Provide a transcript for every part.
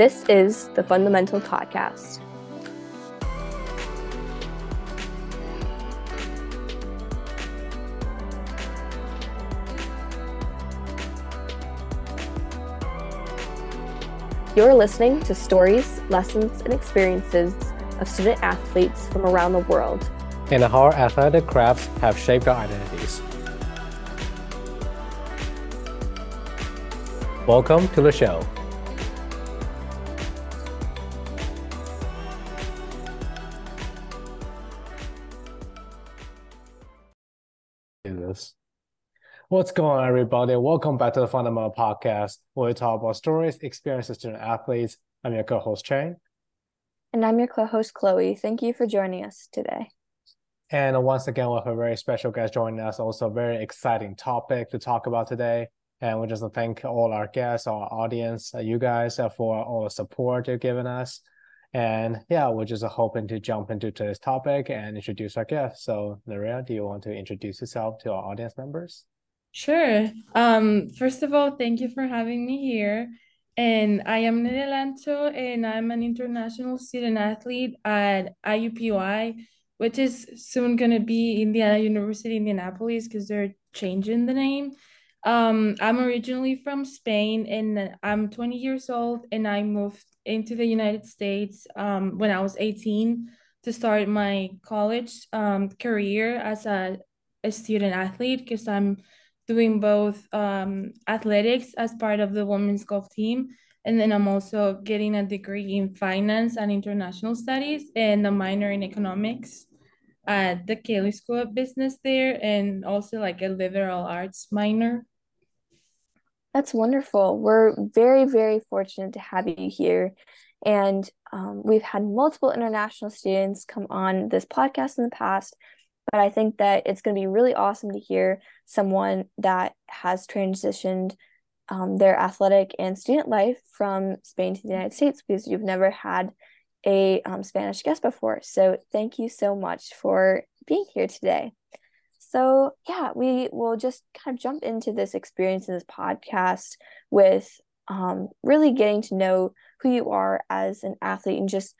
This is the Fundthemental Podcast. You're listening to stories, lessons, and experiences of student athletes from around the world and how athletic crafts have shaped our identities. Welcome to the show. What's going on, everybody? Welcome back to the Fundthemental Podcast, where we talk about stories, experiences, student athletes. I'm your co-host Cheng. And I'm your co-host Chloe. Thank you for joining us today. And once again, we have a very special guest joining us. Also, a very exciting topic to talk about today. And we just thank all our guests, our audience, uh, you guys, uh, for all the support you've given us. And yeah, we're just hoping to jump into today's topic and introduce our guest. So, Nerea, do you want to introduce yourself to our audience members? Sure. Um, first of all, thank you for having me here. And I am Nerea Lancho, and I'm an international student athlete at IUPUI which is soon going to be Indiana University, Indianapolis, because they're changing the name. Um, I'm originally from Spain and I'm 20 years old, and I moved into the United States um, when I was 18 to start my college um, career as a, a student athlete because I'm doing both um, athletics as part of the women's golf team. And then I'm also getting a degree in finance and international studies and a minor in economics at the Kelley School of Business there and also like a liberal arts minor. That's wonderful. We're very, very fortunate to have you here. And um, we've had multiple international students come on this podcast in the past, but I think that it's going to be really awesome to hear someone that has transitioned um, their athletic and student life from Spain to the United States because you've never had a um, Spanish guest before. So thank you so much for being here today. So, yeah, we will just kind of jump into this experience in this podcast with um, really getting to know who you are as an athlete and just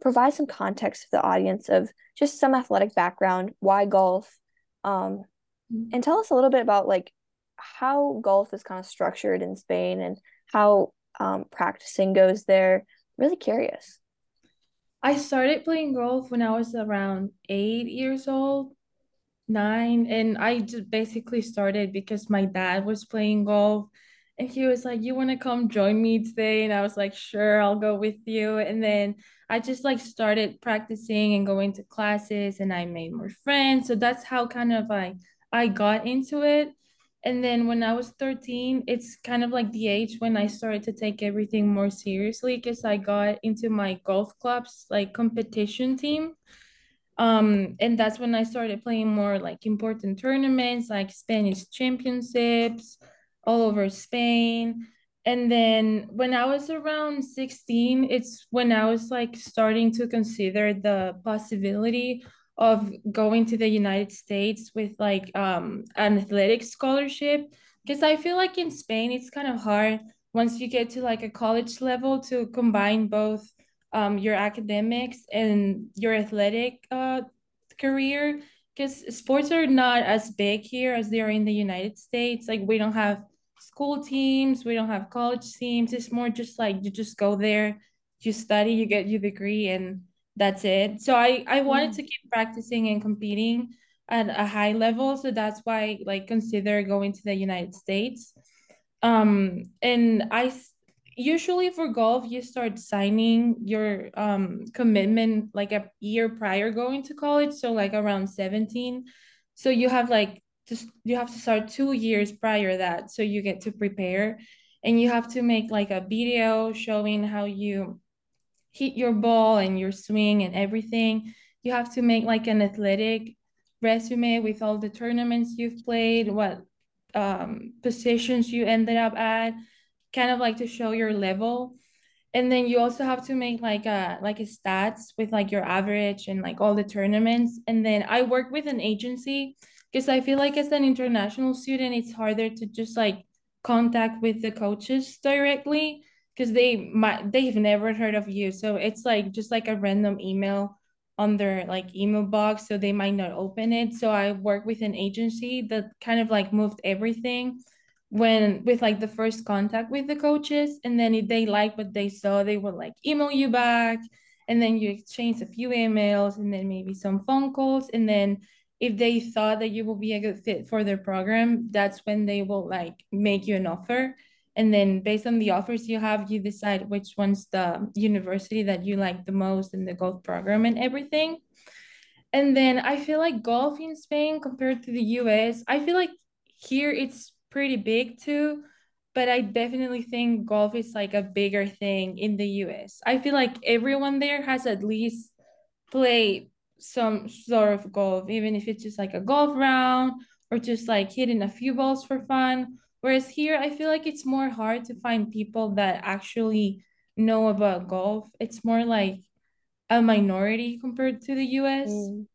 provide some context for the audience of just some athletic background, why golf, um, and tell us a little bit about like how golf is kind of structured in Spain and how um, practicing goes there. Really curious. I started playing golf when I was around eight years old, nine, and I just basically started because my dad was playing golf and he was like, You want to come join me today? And I was like, Sure, I'll go with you. And then I just like started practicing and going to classes and I made more friends. So that's how kind of I I got into it. And then when I was 13, it's kind of like the age when I started to take everything more seriously because I got into my golf club's like competition team. Um, and that's when I started playing more like important tournaments like Spanish championships all over Spain. And then when I was around 16, it's when I was like starting to consider the possibility of going to the United States with like um an athletic scholarship. Because I feel like in Spain it's kind of hard once you get to like a college level to combine both um your academics and your athletic uh career. Because sports are not as big here as they are in the United States. Like we don't have school teams we don't have college teams it's more just like you just go there you study you get your degree and that's it. So I I wanted to keep practicing and competing at a high level, so that's why like consider going to the United States. Um and I usually for golf you start signing your um commitment like a year prior going to college, so like around 17. So you have like just you have to start 2 years prior that so you get to prepare and you have to make like a video showing how you hit your ball and your swing and everything. You have to make like an athletic resume with all the tournaments you've played, what um, positions you ended up at, kind of like to show your level. And then you also have to make like a like a stats with like your average and like all the tournaments. And then I work with an agency because I feel like as an international student, it's harder to just like contact with the coaches directly because they might they've never heard of you. So it's like just like a random email on their like email box, so they might not open it. So I work with an agency that kind of like moved everything when with like the first contact with the coaches and then if they like what they saw they will like email you back and then you exchange a few emails and then maybe some phone calls and then if they thought that you will be a good fit for their program that's when they will like make you an offer. And then based on the offers you have you decide which one's the university that you like the most in the golf program and everything. And then i feel like golf in spain compared to the us i feel like here it's pretty big too but i definitely think golf is like a bigger thing in the us i feel like everyone there has at least played some sort of golf even if it's just like a golf round or just like hitting a few balls for fun Whereas here, I feel like it's more hard to find people that actually know about golf. It's more like a minority compared to the US. Mm.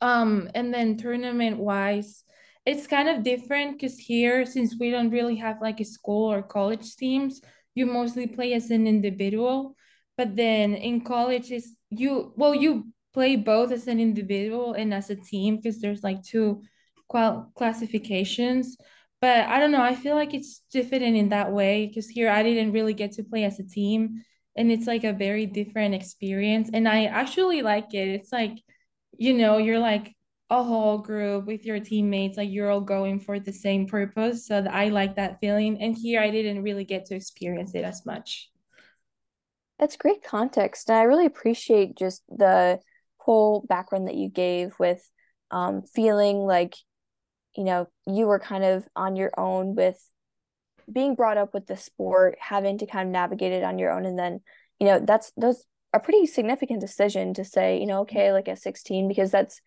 Um, and then tournament wise, it's kind of different because here, since we don't really have like a school or college teams, you mostly play as an individual. But then in college, is you well, you play both as an individual and as a team because there's like two qual- classifications but I don't know. I feel like it's different in that way because here I didn't really get to play as a team, and it's like a very different experience. And I actually like it. It's like, you know, you're like a whole group with your teammates, like you're all going for the same purpose. So I like that feeling. And here I didn't really get to experience it as much. That's great context. And I really appreciate just the whole background that you gave with um, feeling like you know, you were kind of on your own with being brought up with the sport, having to kind of navigate it on your own. And then, you know, that's those a pretty significant decision to say, you know, okay, like at 16, because that's,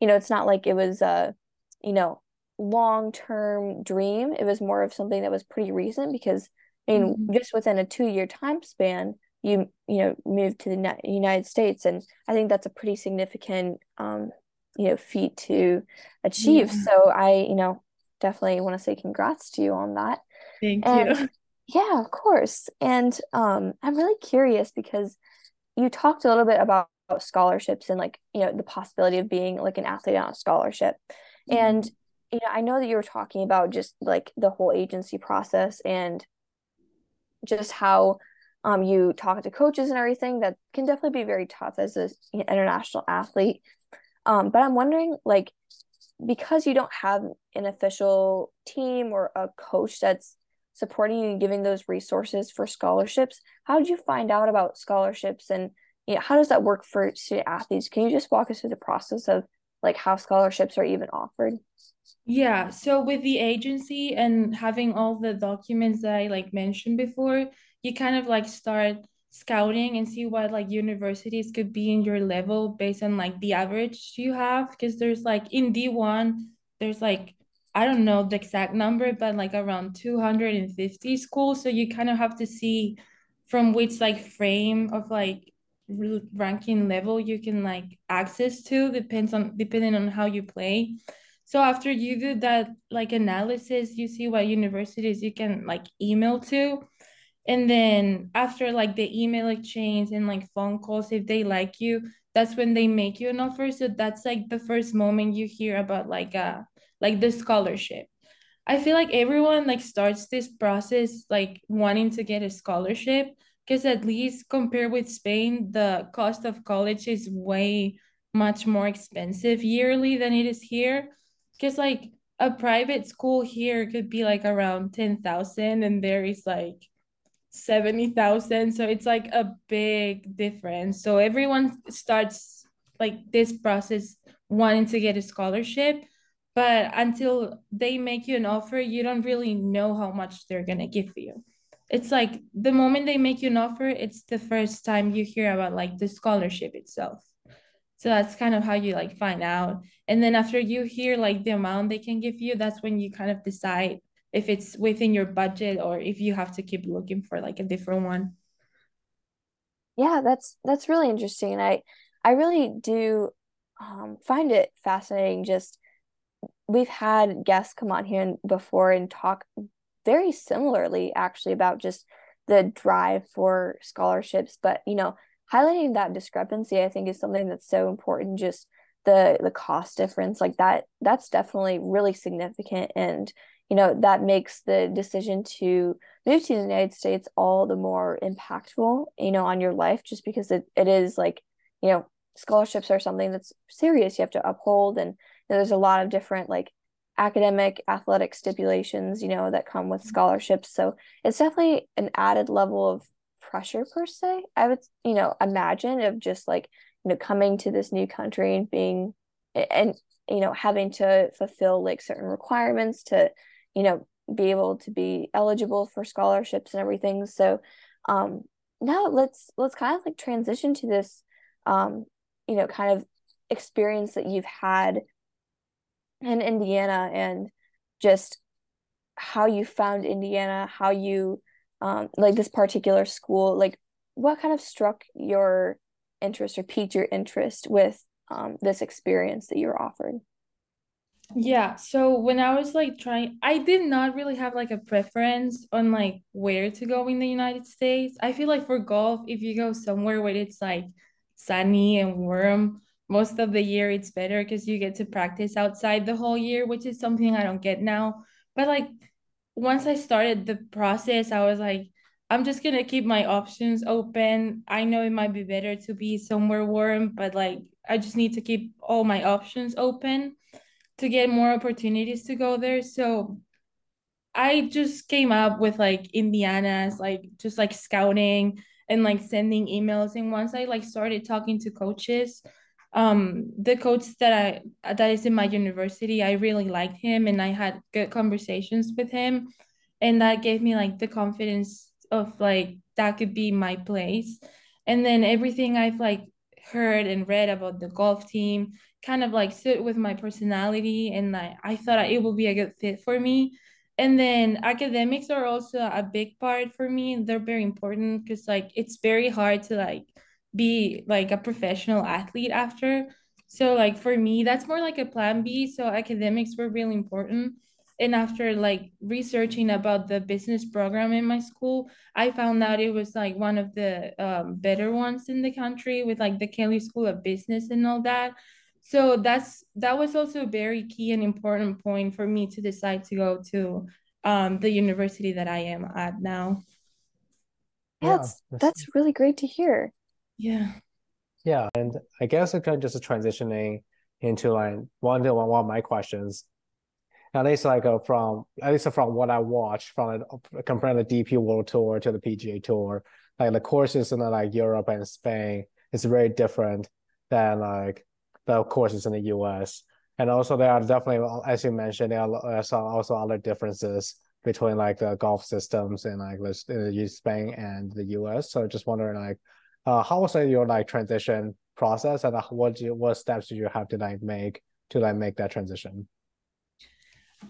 you know, it's not like it was a, you know, long term dream. It was more of something that was pretty recent because I mean, mm-hmm. just within a two year time span, you you know moved to the United States, and I think that's a pretty significant um, you know feat to achieve. Yeah. so i you know definitely want to say congrats to you on that. Thank and, you yeah of course. And um i'm really curious because you talked a little bit about scholarships and like you know the possibility of being like an athlete on a scholarship. Mm-hmm. and you know i know that you were talking about just like the whole agency process and just how um, you talk to coaches and everything that can definitely be very tough as an international athlete um, but I'm wondering, like, because you don't have an official team or a coach that's supporting you and giving those resources for scholarships, how did you find out about scholarships and you know, how does that work for student athletes? Can you just walk us through the process of like how scholarships are even offered? Yeah, so with the agency and having all the documents that I like mentioned before, you kind of like start scouting and see what like universities could be in your level based on like the average you have because there's like in D1 there's like I don't know the exact number but like around 250 schools. So you kind of have to see from which like frame of like ranking level you can like access to depends on depending on how you play. So after you do that like analysis you see what universities you can like email to and then after like the email exchange and like phone calls if they like you that's when they make you an offer. So that's like the first moment you hear about like uh like the scholarship. I feel like everyone like starts this process like wanting to get a scholarship because at least compared with spain the cost of college is way much more expensive yearly than it is here. Because like a private school here could be like around 10,000 and there is like 70,000. So it's like a big difference. So everyone starts like this process wanting to get a scholarship, but until they make you an offer, you don't really know how much they're going to give you. It's like the moment they make you an offer, it's the first time you hear about like the scholarship itself. So that's kind of how you like find out. And then after you hear like the amount they can give you, that's when you kind of decide if it's within your budget or if you have to keep looking for like a different one. Yeah that's that's really interesting i i really do um, find it fascinating just we've had guests come on here before and talk very similarly actually about just the drive for scholarships but you know highlighting that discrepancy i think is something that's so important just the the cost difference like that that's definitely really significant and you know that makes the decision to move to the united states all the more impactful you know on your life just because it, it is like you know scholarships are something that's serious you have to uphold and you know, there's a lot of different like academic athletic stipulations you know that come with mm-hmm. scholarships so it's definitely an added level of pressure per se i would you know imagine of just like you know coming to this new country and being and you know having to fulfill like certain requirements to you know be able to be eligible for scholarships and everything so um now let's let's kind of like transition to this um you know kind of experience that you've had in Indiana and just how you found Indiana, how you um like this particular school, like what kind of struck your interest or piqued your interest with um this experience that you were offered? Yeah, so when I was like trying, I did not really have like a preference on like where to go in the United States. I feel like for golf, if you go somewhere where it's like sunny and warm, most of the year it's better because you get to practice outside the whole year, which is something I don't get now. But like once I started the process, I was like, I'm just gonna keep my options open. I know it might be better to be somewhere warm, but like I just need to keep all my options open to get more opportunities to go there. So I just came up with like Indiana's like just like scouting and like sending emails. And once I like started talking to coaches, um the coach that I that is in my university, I really liked him and I had good conversations with him. And that gave me like the confidence of like that could be my place. And then everything I've like heard and read about the golf team kind of like sit with my personality and like I thought it would be a good fit for me. And then academics are also a big part for me. They're very important because like it's very hard to like be like a professional athlete after. So like for me, that's more like a plan B. So academics were really important. And after like researching about the business program in my school, I found out it was like one of the um, better ones in the country with like the Kelley School of Business and all that. So that's that was also a very key and important point for me to decide to go to um, the university that I am at now. Yeah, that's that's really great to hear. Yeah. Yeah, and I guess it kind of just transitioning into like one to one, one of my questions. At least like uh, from at least from what I watched from uh, comparing the DP World Tour to the PGA Tour, like the courses in like Europe and Spain is very different than like the courses in the US. And also there are definitely, as you mentioned, there are also other differences between like the golf systems in like the Spain and the US. So just wondering like uh, how was your like transition process and what you, what steps did you have to like make to like make that transition?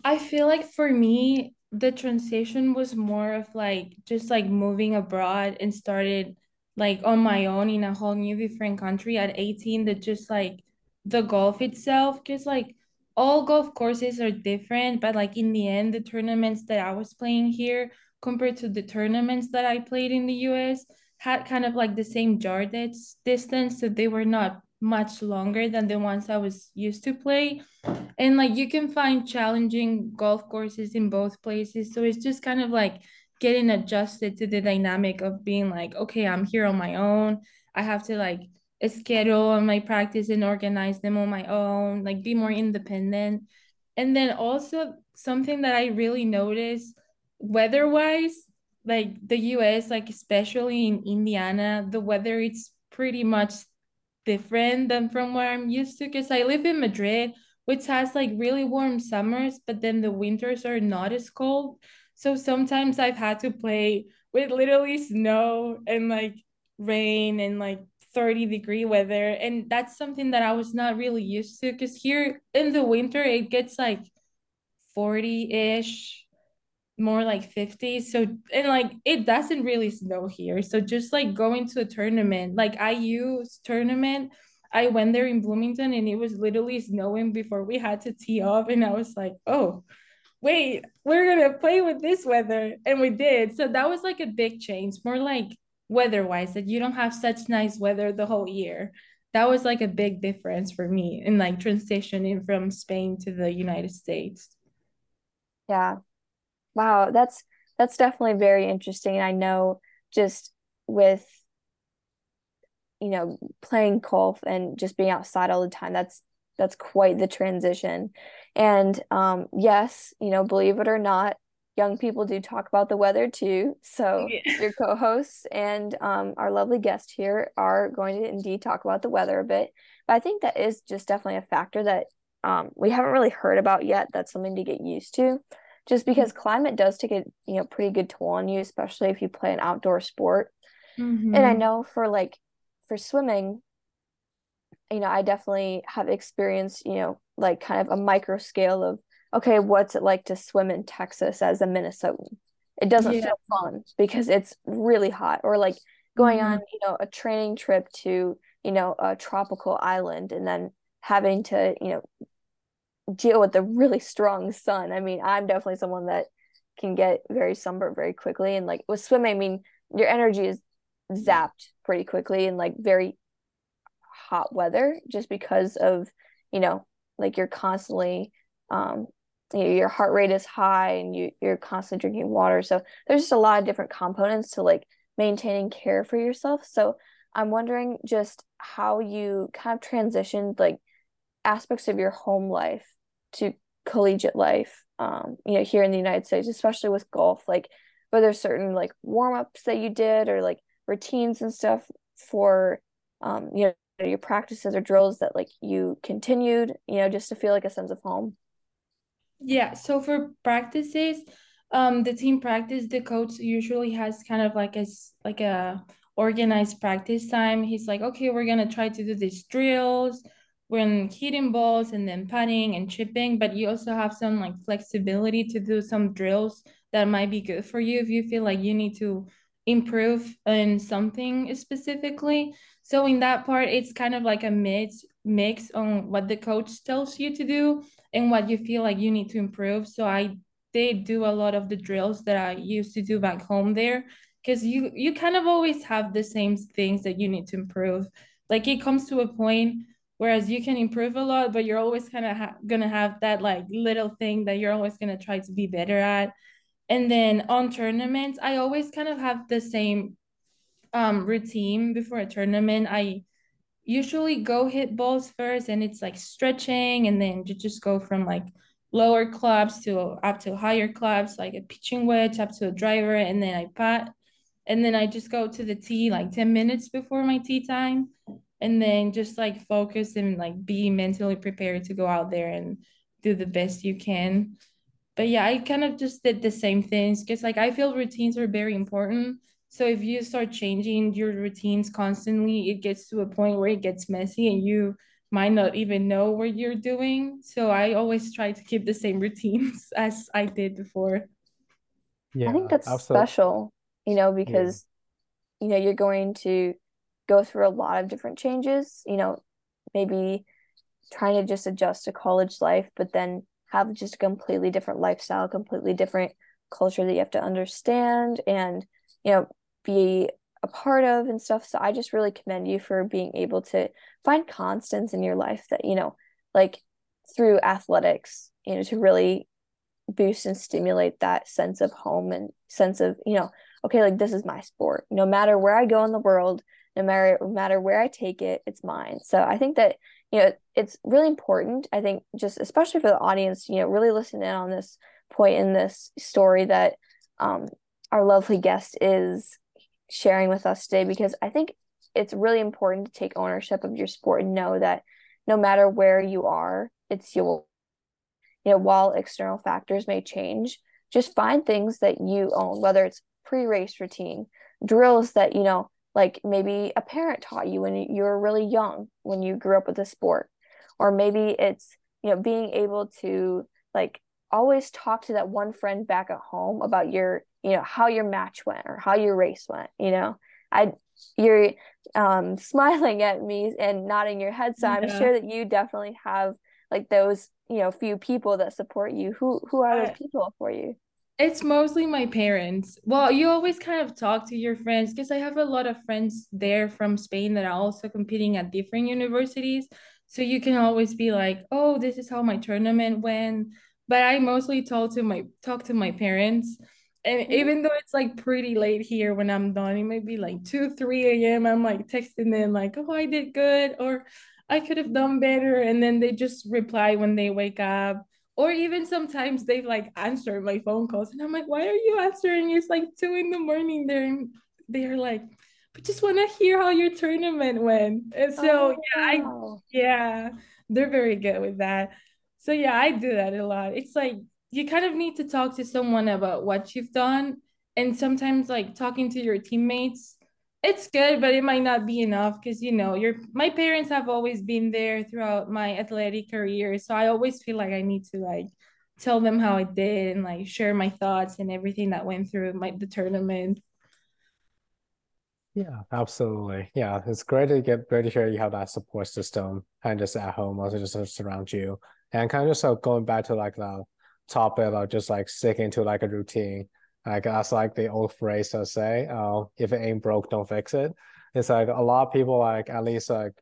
I feel like for me, the transition was more of like just like moving abroad and started like on my own in a whole new different country at 18 that just like the golf itself because like all golf courses are different but like in the end the tournaments that i was playing here compared to the tournaments that i played in the us had kind of like the same yardage distance, so they were not much longer than the ones I was used to play. And like you can find challenging golf courses in both places. So it's just kind of like getting adjusted to the dynamic of being like, okay, I'm here on my own. I have to like schedule my practice and organize them on my own, like be more independent. And then also something that I really noticed weather wise like the US, like especially in Indiana, the weather it's pretty much different than from where I'm used to because I live in Madrid, which has like really warm summers, but then the winters are not as cold. So sometimes I've had to play with literally snow and like rain and like 30 degree weather. And that's something that I was not really used to because here in the winter it gets like 40 ish more like 50 so and like it doesn't really snow here so just like going to a tournament like IU's tournament I went there in Bloomington and it was literally snowing before we had to tee off and I was like oh wait, we're gonna play with this weather. And we did. So that was like a big change, more like weather-wise, that you don't have such nice weather the whole year. That was like a big difference for me in like transitioning from Spain to the United States. Yeah. Wow, that's that's definitely very interesting. I know just with you know playing golf and just being outside all the time that's that's quite the transition and um yes you know believe it or not young people do talk about the weather too so yeah. your co-hosts and um, our lovely guest here are going to indeed talk about the weather a bit but i think that is just definitely a factor that um, we haven't really heard about yet that's something to get used to just mm-hmm. because mm-hmm. climate does take a you know pretty good toll on you especially if you play an outdoor sport mm-hmm. and i know for like for swimming you know i definitely have experienced you know like kind of a micro scale of okay what's it like to swim in texas as a minnesotan it doesn't yeah. feel fun because it's really hot or like going mm-hmm. on you know a training trip to you know a tropical island and then having to you know deal with the really strong sun. I mean i'm definitely someone that can get very sunburned very quickly. And like with swimming i mean your energy is zapped pretty quickly in like very hot weather just because of you know like you're constantly um you know, your heart rate is high and you you're constantly drinking water. So there's just a lot of different components to like maintaining care for yourself. So i'm wondering just how you kind of transitioned like aspects of your home life to collegiate life um you know here in the united states especially with golf like were there certain like warm-ups that you did or like routines and stuff for um you know your practices or drills that like you continued you know just to feel like a sense of home? Yeah so for practices um the team practice the coach usually has kind of like a like a organized practice time. He's like okay we're gonna try to do these drills when hitting balls and then putting and chipping but you also have some like flexibility to do some drills that might be good for you if you feel like you need to improve in something specifically. So in that part, it's kind of like a mix mix on what the coach tells you to do and what you feel like you need to improve. So I did do a lot of the drills that I used to do back home there because you you kind of always have the same things that you need to improve. Like it comes to a point whereas you can improve a lot, but you're always kind of ha- gonna have that like little thing that you're always gonna try to be better at and then on tournaments, I always kind of have the same um routine before a tournament. I usually go hit balls first and it's like stretching and then you just go from like lower clubs to up to higher clubs, like a pitching wedge up to a driver, and then I putt. And then I just go to the tee like 10 minutes before my tee time. And then just like focus and like be mentally prepared to go out there and do the best you can but yeah, I kind of just did the same things because like I feel routines are very important. So if you start changing your routines constantly, it gets to a point where it gets messy and you might not even know what you're doing. So I always try to keep the same routines as I did before. Yeah, I think that's absolutely. special, you know, because yeah. you know, you're going to go through a lot of different changes, you know, maybe trying to just adjust to college life, but then have just a completely different lifestyle, completely different culture that you have to understand and, you know, be a part of and stuff. So I just really commend you for being able to find constants in your life that, you know, like through athletics, you know, to really boost and stimulate that sense of home and sense of, you know, okay, like this is my sport. No matter where I go in the world, no matter no matter where I take it, it's mine. So I think that you know it's really important i think just especially for the audience you know really listen in on this point in this story that um, our lovely guest is sharing with us today because i think it's really important to take ownership of your sport and know that no matter where you are it's your you know while external factors may change just find things that you own whether it's pre-race routine drills that you know like maybe a parent taught you when you were really young when you grew up with a sport. Or maybe it's you know being able to like always talk to that one friend back at home about your you know how your match went or how your race went you know? I you're um smiling at me and nodding your head so yeah. i'm sure that you definitely have like those you know few people that support you. Who who are those people for you it's mostly my parents well you always kind of talk to your friends because i have a lot of friends there from spain that are also competing at different universities so you can always be like oh this is how my tournament went but i mostly talk to my talk to my parents and mm-hmm. even though it's like pretty late here when i'm done it might be like 2 3 a.m i'm like texting them like oh i did good or I could have done better. And then they just reply when they wake up. Or even sometimes they like answer my phone calls. And I'm like, why are you answering? It's like two in the morning. They're they're like, but just want to hear how your tournament went. And so oh, yeah, wow. I yeah, they're very good with that. So yeah, I do that a lot. It's like you kind of need to talk to someone about what you've done. And sometimes like talking to your teammates it's good, but it might not be enough because you know, your my parents have always been there throughout my athletic career. So I always feel like I need to like tell them how I did and like share my thoughts and everything that went through my the tournament. Yeah, absolutely. Yeah, it's great to get great to hear you have that support system and just at home, also just surround you. And kind of just so going back to like the topic of just like sticking to like a routine. Like that's like the old phrase to say, uh, if it ain't broke, don't fix it. It's like a lot of people like at least like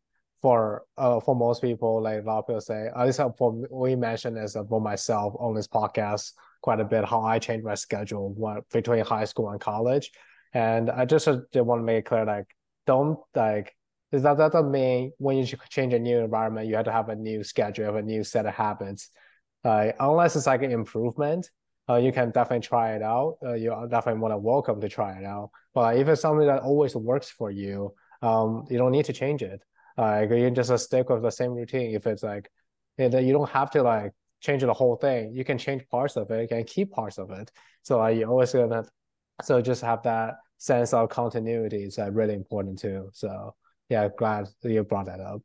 for uh for most people like a lot of people say at least for we mentioned as for myself on this podcast quite a bit how I changed my schedule what, between high school and college, and I just uh, want to make it clear like don't like is that that doesn't mean when you change a new environment you have to have a new schedule, have a new set of habits. Uh, unless it's like an improvement, uh, you can definitely try it out. Uh, you are definitely want to welcome to try it out. But if it's something that always works for you, um, you don't need to change it. Like you can just uh, stick with the same routine. If it's like, you don't have to like change the whole thing. You can change parts of it. You can keep parts of it. So uh, you always gonna, so just have that sense of continuity is uh, really important too. So yeah, glad you brought that up.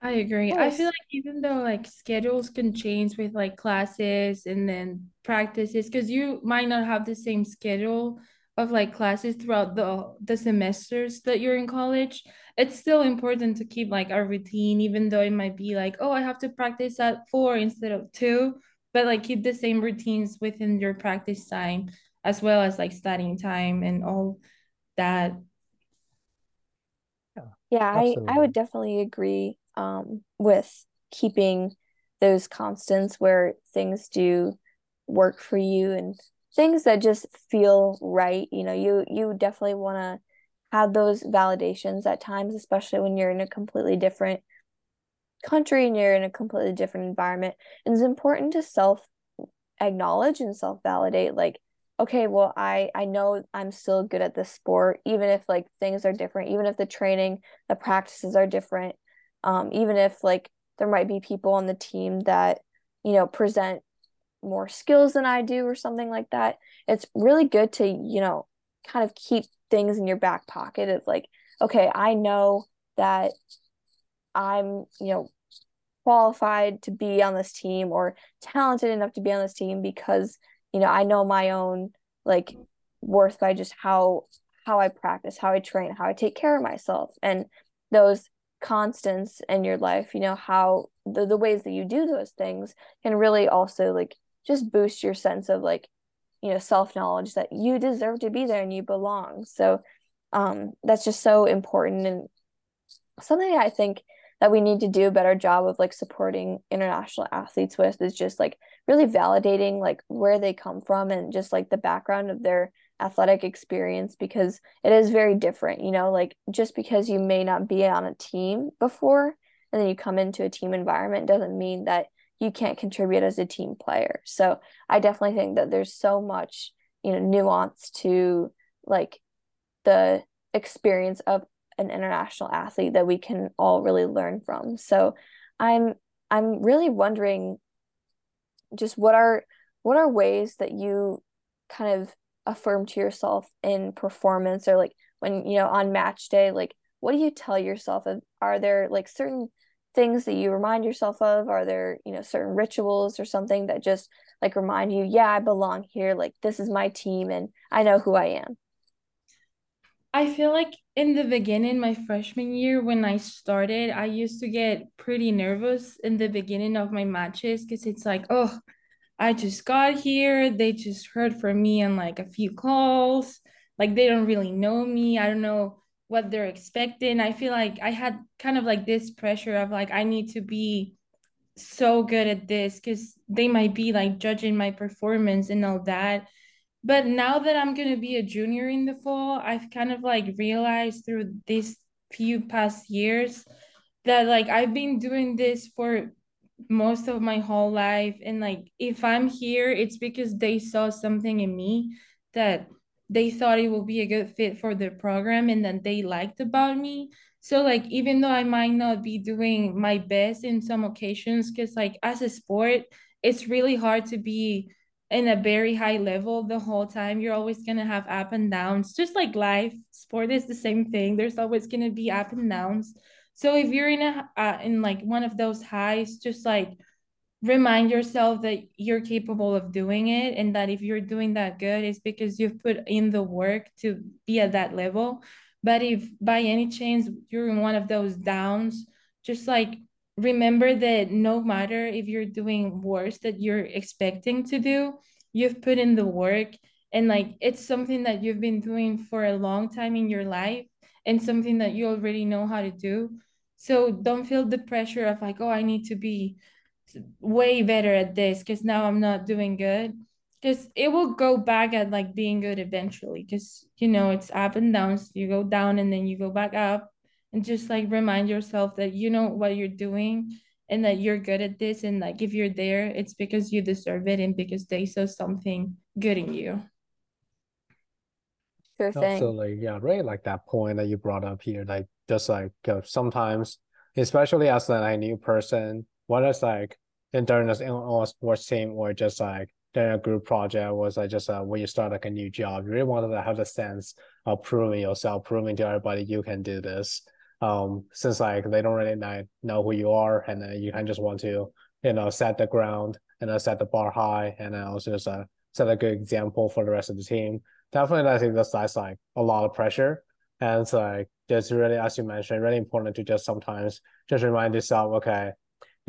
I agree. I feel like even though like schedules can change with like classes and then practices, because you might not have the same schedule of like classes throughout the the semesters that you're in college, it's still important to keep like a routine, even though it might be like, oh, I have to practice at four instead of two, but like keep the same routines within your practice time as well as like studying time and all that. Yeah, I, I would definitely agree um, with keeping those constants where things do work for you and things that just feel right. You know you you definitely want to have those validations at times especially when you're in a completely different country and you're in a completely different environment. And it's important to self acknowledge and self validate like okay well i i know i'm still good at this sport even if like things are different even if the training the practices are different um, even if like there might be people on the team that you know present more skills than I do or something like that. It's really good to, you know, kind of keep things in your back pocket of like, okay, I know that I'm, you know, qualified to be on this team or talented enough to be on this team because, you know, I know my own like worth by just how how I practice, how I train, how I take care of myself. And those constants in your life you know how the, the ways that you do those things can really also like just boost your sense of like you know self knowledge that you deserve to be there and you belong. So um that's just so important and something i think that we need to do a better job of like supporting international athletes with is just like really validating like where they come from and just like the background of their athletic experience because it is very different you know like just because you may not be on a team before and then you come into a team environment doesn't mean that you can't contribute as a team player. So i definitely think that there's so much you know nuance to like the experience of an international athlete that we can all really learn from. So i'm i'm really wondering just what are what are ways that you kind of affirm to yourself in performance or like when you know on match day like what do you tell yourself? Of are there like certain things that you remind yourself of? Are there you know certain rituals or something that just like remind you yeah i belong here. Like this is my team and i know who i am I feel like in the beginning, my freshman year, when I started, I used to get pretty nervous in the beginning of my matches because it's like, oh, I just got here. They just heard from me on like a few calls. Like they don't really know me. I don't know what they're expecting. I feel like I had kind of like this pressure of like, I need to be so good at this because they might be like judging my performance and all that. But now that I'm going to be a junior in the fall, I've kind of like realized through these few past years that like I've been doing this for most of my whole life. And like if I'm here, it's because they saw something in me that they thought it would be a good fit for the program and that they liked about me. So like even though I might not be doing my best in some occasions, because like as a sport, it's really hard to be in a very high level the whole time. You're always gonna have up and downs, just like life. Sport is the same thing. There's always gonna be up and downs. So if you're in a uh, in like one of those highs, just like remind yourself that you're capable of doing it and that if you're doing that good it's because you've put in the work to be at that level. But if by any chance you're in one of those downs just like remember that no matter if you're doing worse that you're expecting to do you've put in the work. And like it's something that you've been doing for a long time in your life and something that you already know how to do so don't feel the pressure of like oh i need to be way better at this because now I'm not doing good. Because it will go back at like being good eventually. Because you know it's up and downs. You go down and then you go back up, and just like remind yourself that you know what you're doing and that you're good at this. And like if you're there, it's because you deserve it and because they saw something good in you. Sure thing. Absolutely, yeah, really like that point that you brought up here. Like just like sometimes, especially as like, a new person, what is like in during this on a sports team or just like during a group project was like just uh, when you start like a new job, you really wanted to have the sense of proving yourself, proving to everybody you can do this. Um, since like they don't really know who you are, and then you can just want to you know set the ground and then set the bar high, and then also just uh, set a good example for the rest of the team. Definitely, I think that's that's like a lot of pressure, and it's like it's really, as you mentioned, really important to just sometimes just remind yourself, okay,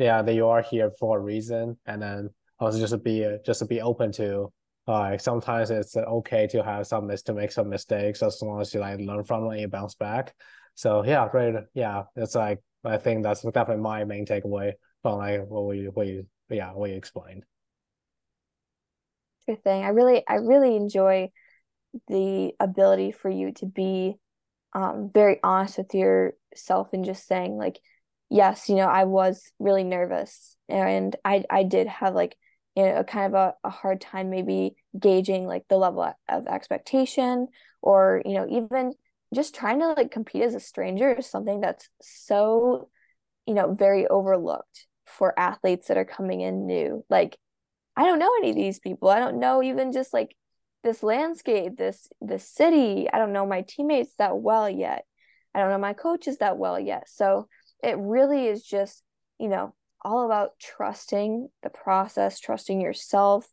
yeah that you are here for a reason. And then also just to be just to be open to like sometimes it's okay to have some to make some mistakes as long as you like learn from it and you bounce back. So yeah right yeah it's like i think that's definitely my main takeaway from like what we what you yeah what you explained. Good thing. I really i really enjoy the ability for you to be um, very honest with yourself and just saying like yes, you know, I was really nervous and I I did have like you know, a kind of a, a hard time maybe gauging like the level of expectation or, you know, even just trying to like compete as a stranger is something that's so, you know, very overlooked for athletes that are coming in new. Like, I don't know any of these people. I don't know even just like this landscape, this this city. I don't know my teammates that well yet. I don't know my coaches that well yet. So it really is just, you know, all about trusting the process, trusting yourself,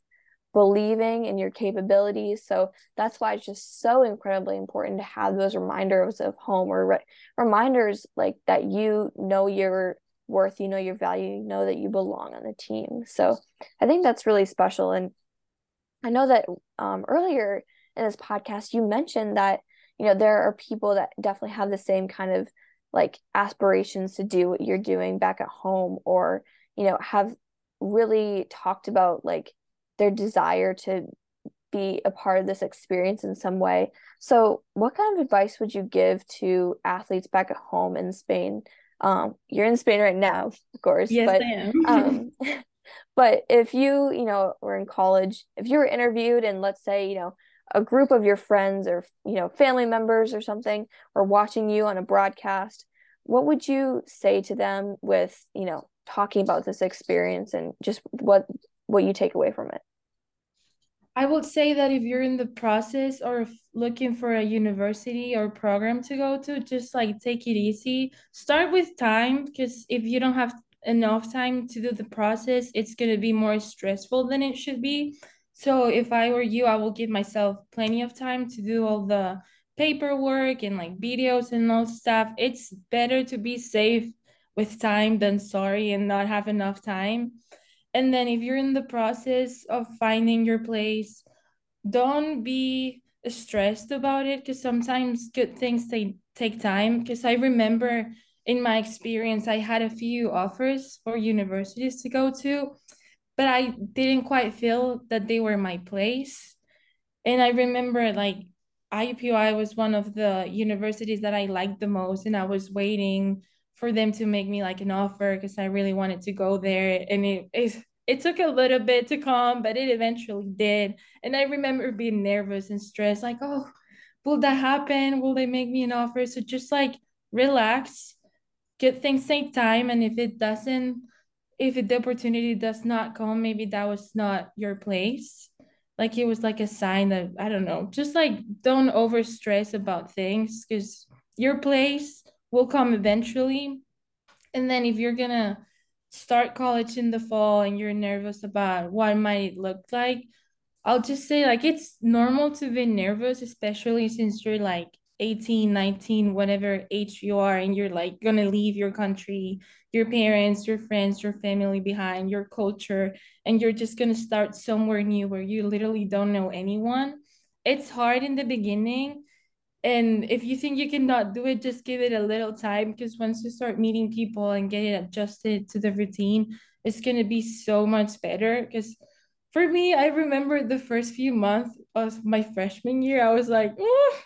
believing in your capabilities. So that's why it's just so incredibly important to have those reminders of home or re- reminders like that you know your worth, you know your value, you know that you belong on the team. So I think that's really special. And I know that um, earlier in this podcast, you mentioned that, you know, there are people that definitely have the same kind of like aspirations to do what you're doing back at home or you know have really talked about like their desire to be a part of this experience in some way so what kind of advice would you give to athletes back at home in spain um you're in spain right now of course yes, but I am. um but if you you know were in college if you were interviewed and let's say you know a group of your friends or you know family members or something or watching you on a broadcast what would you say to them with you know talking about this experience and just what what you take away from it I would say that if you're in the process or looking for a university or program to go to, just like take it easy. Start with time because if you don't have enough time to do the process, it's going to be more stressful than it should be. So if I were you, I will give myself plenty of time to do all the paperwork and like videos and all stuff. It's better to be safe with time than sorry and not have enough time. And then if you're in the process of finding your place, don't be stressed about it because sometimes good things take take time. Because I remember in my experience, I had a few offers for universities to go to, but I didn't quite feel that they were my place. And I remember like IUPUI was one of the universities that I liked the most, and I was waiting for them to make me like an offer because I really wanted to go there. And it, it it took a little bit to come, but it eventually did. And I remember being nervous and stressed, like, oh, will that happen? Will they make me an offer? So just like relax, get things take time. And if it doesn't, if the opportunity does not come, maybe that was not your place. Like it was like a sign that I don't know, just like don't over stress about things because your place will come eventually. And then if you're gonna start college in the fall and you're nervous about what might it look like, I'll just say like it's normal to be nervous, especially since you're like 18, 19, whatever age you are, and you're like gonna leave your country, your parents, your friends, your family behind, your culture, and you're just gonna start somewhere new where you literally don't know anyone. It's hard in the beginning and if you think you cannot do it just give it a little time because once you start meeting people and get it adjusted to the routine it's going to be so much better because for me i remember the first few months of my freshman year i was like oh,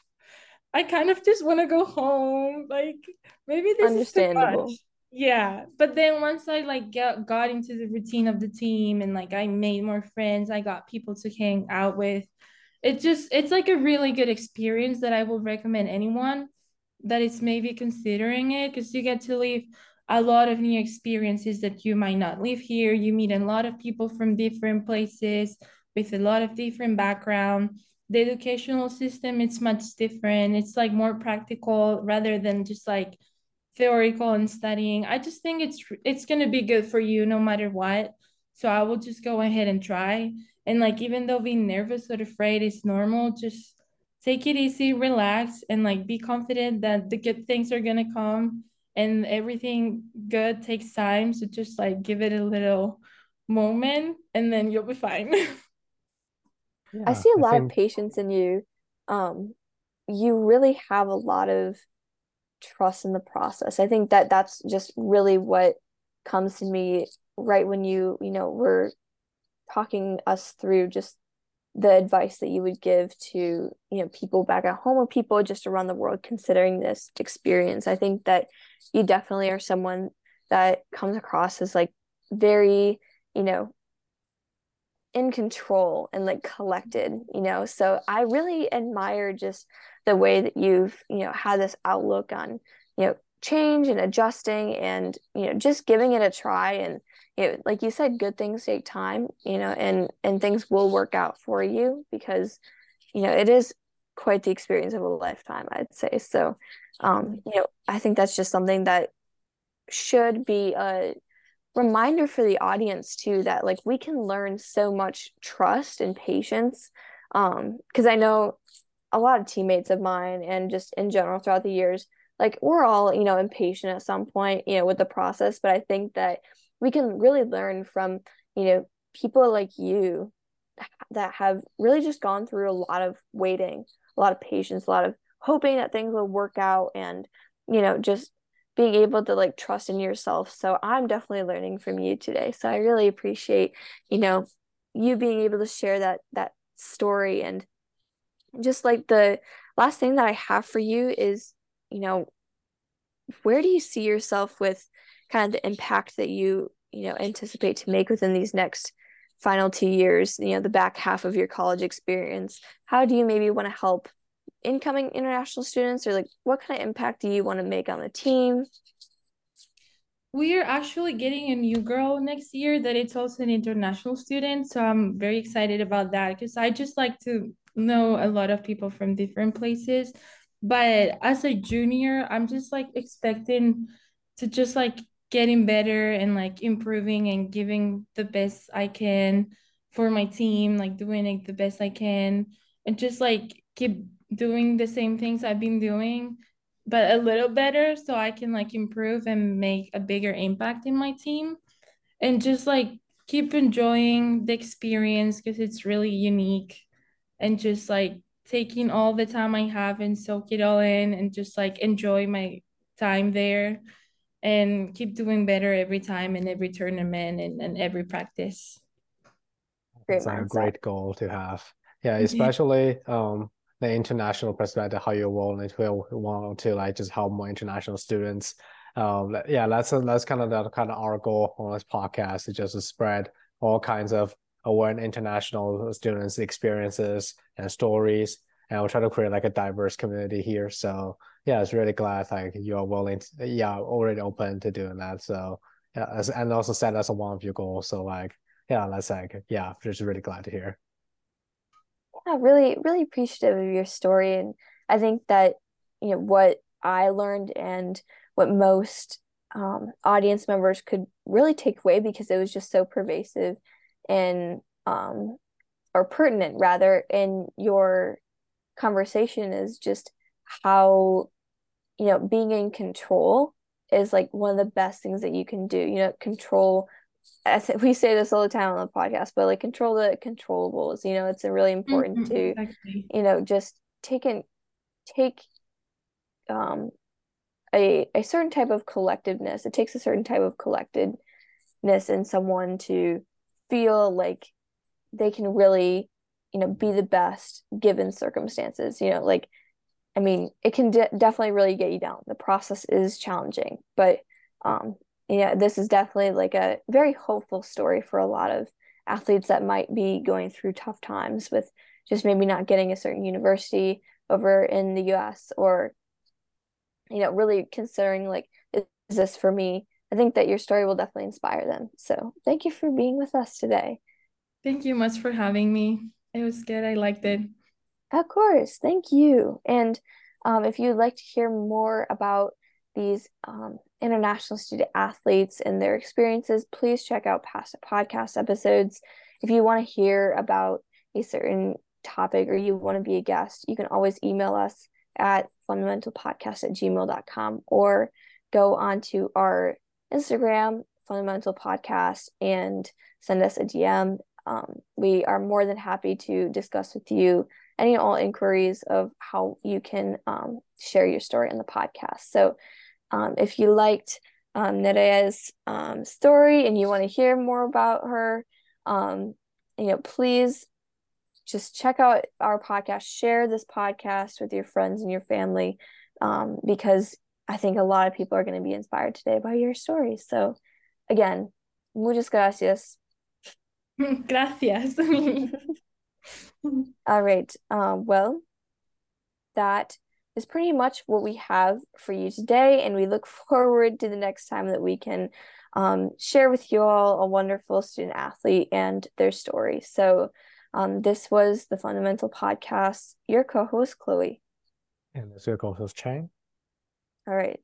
i kind of just want to go home like maybe this is too much yeah but then once i like get, got into the routine of the team and like i made more friends i got people to hang out with it just it's like a really good experience that I will recommend anyone that is maybe considering it because you get to live a lot of new experiences that you might not live here. You meet a lot of people from different places with a lot of different background. The educational system it's much different. It's like more practical rather than just like theoretical and studying. I just think it's it's gonna be good for you no matter what. So I will just go ahead and try. And like even though being nervous or afraid is normal, just take it easy, relax, and like be confident that the good things are gonna come and everything good takes time. So just like give it a little moment and then you'll be fine. yeah, I see a lot think... of patience in you. Um you really have a lot of trust in the process. I think that that's just really what comes to me right when you, you know, were talking us through just the advice that you would give to you know people back at home or people just around the world considering this experience i think that you definitely are someone that comes across as like very you know in control and like collected you know? So i really admire just the way that you've you know had this outlook on you know change and adjusting and you know just giving it a try and it like you said good things take time you know and and things will work out for you because you know it is quite the experience of a lifetime i'd say. So um you know i think that's just something that should be a reminder for the audience too that like we can learn so much trust and patience um because i know a lot of teammates of mine and just in general throughout the years like we're all you know impatient at some point you know with the process but i think that we can really learn from you know people like you that have really just gone through a lot of waiting a lot of patience a lot of hoping that things will work out and you know just being able to like trust in yourself. So i'm definitely learning from you today. So i really appreciate you know you being able to share that that story. And just like the last thing that i have for you is you know where do you see yourself with kind of the impact that you you know anticipate to make within these next final two years you know the back half of your college experience? How do you maybe want to help incoming international students or like what kind of impact do you want to make on the team? We are actually getting a new girl next year that it's also an international student so i'm very excited about that because i just like to know a lot of people from different places. But as a junior i'm just like expecting to just like getting better and like improving and giving the best I can for my team, like doing like the best I can and just like keep doing the same things I've been doing, but a little better so I can like improve and make a bigger impact in my team. And just like keep enjoying the experience because it's really unique and just like taking all the time I have and soak it all in and just like enjoy my time there and keep doing better every time in every tournament and, and every practice. Great it's a great goal to have. Yeah, especially um the international perspective, how you're willing to want to like just help more international students. Um, yeah, that's that's kind of that kind of our goal on this podcast is just to spread all kinds of aware international students' experiences and stories, and we'll try to create like a diverse community here. So yeah, it's really glad like you're willing, to, yeah, already open to doing that. So yeah, and also set as one of your goals. So like yeah, that's like yeah, just really glad to hear yeah, really, really appreciative of your story. And I think that, you know, what I learned and what most um, audience members could really take away because it was just so pervasive and, um, or pertinent rather, in your conversation is just how, you know, being in control is like one of the best things that you can do. You know, control we say this all the time on the podcast, but like control the controllables. You know, it's really important mm-hmm, to, exactly. you know, just take and take um a a certain type of collectiveness. It takes a certain type of collectedness in someone to feel like they can really, you know, be the best given circumstances. You know, like I mean, it can de- definitely really get you down. The process is challenging, but um yeah, this is definitely like a very hopeful story for a lot of athletes that might be going through tough times with just maybe not getting a certain university over in the US or you know really considering like is this for me? I think that your story will definitely inspire them. So thank you for being with us today. Thank you much for having me. It was good. I liked it. Of course. Thank you. And um, if you'd like to hear more about these um, international student athletes and their experiences, please check out past podcast episodes. If you want to hear about a certain topic or you want to be a guest, you can always email us at fundthementalpodcast at gmail.com or go onto our Instagram, Fundthemental Podcast, and send us a DM. Um, we are more than happy to discuss with you any and all inquiries of how you can um, share your story in the podcast. So um, if you liked um, Nerea's um, story and you want to hear more about her, um, you know, please just check out our podcast. Share this podcast with your friends and your family um, because I think a lot of people are going to be inspired today by your story. So, again, muchas gracias. Gracias. All right. Um, well, that is pretty much what we have for you today. And we look forward to the next time that we can um, share with you all a wonderful student athlete and their story. So, um, this was the Fundthemental Podcast. Your co host, Chloe. And this is your co host, Cheng. All right.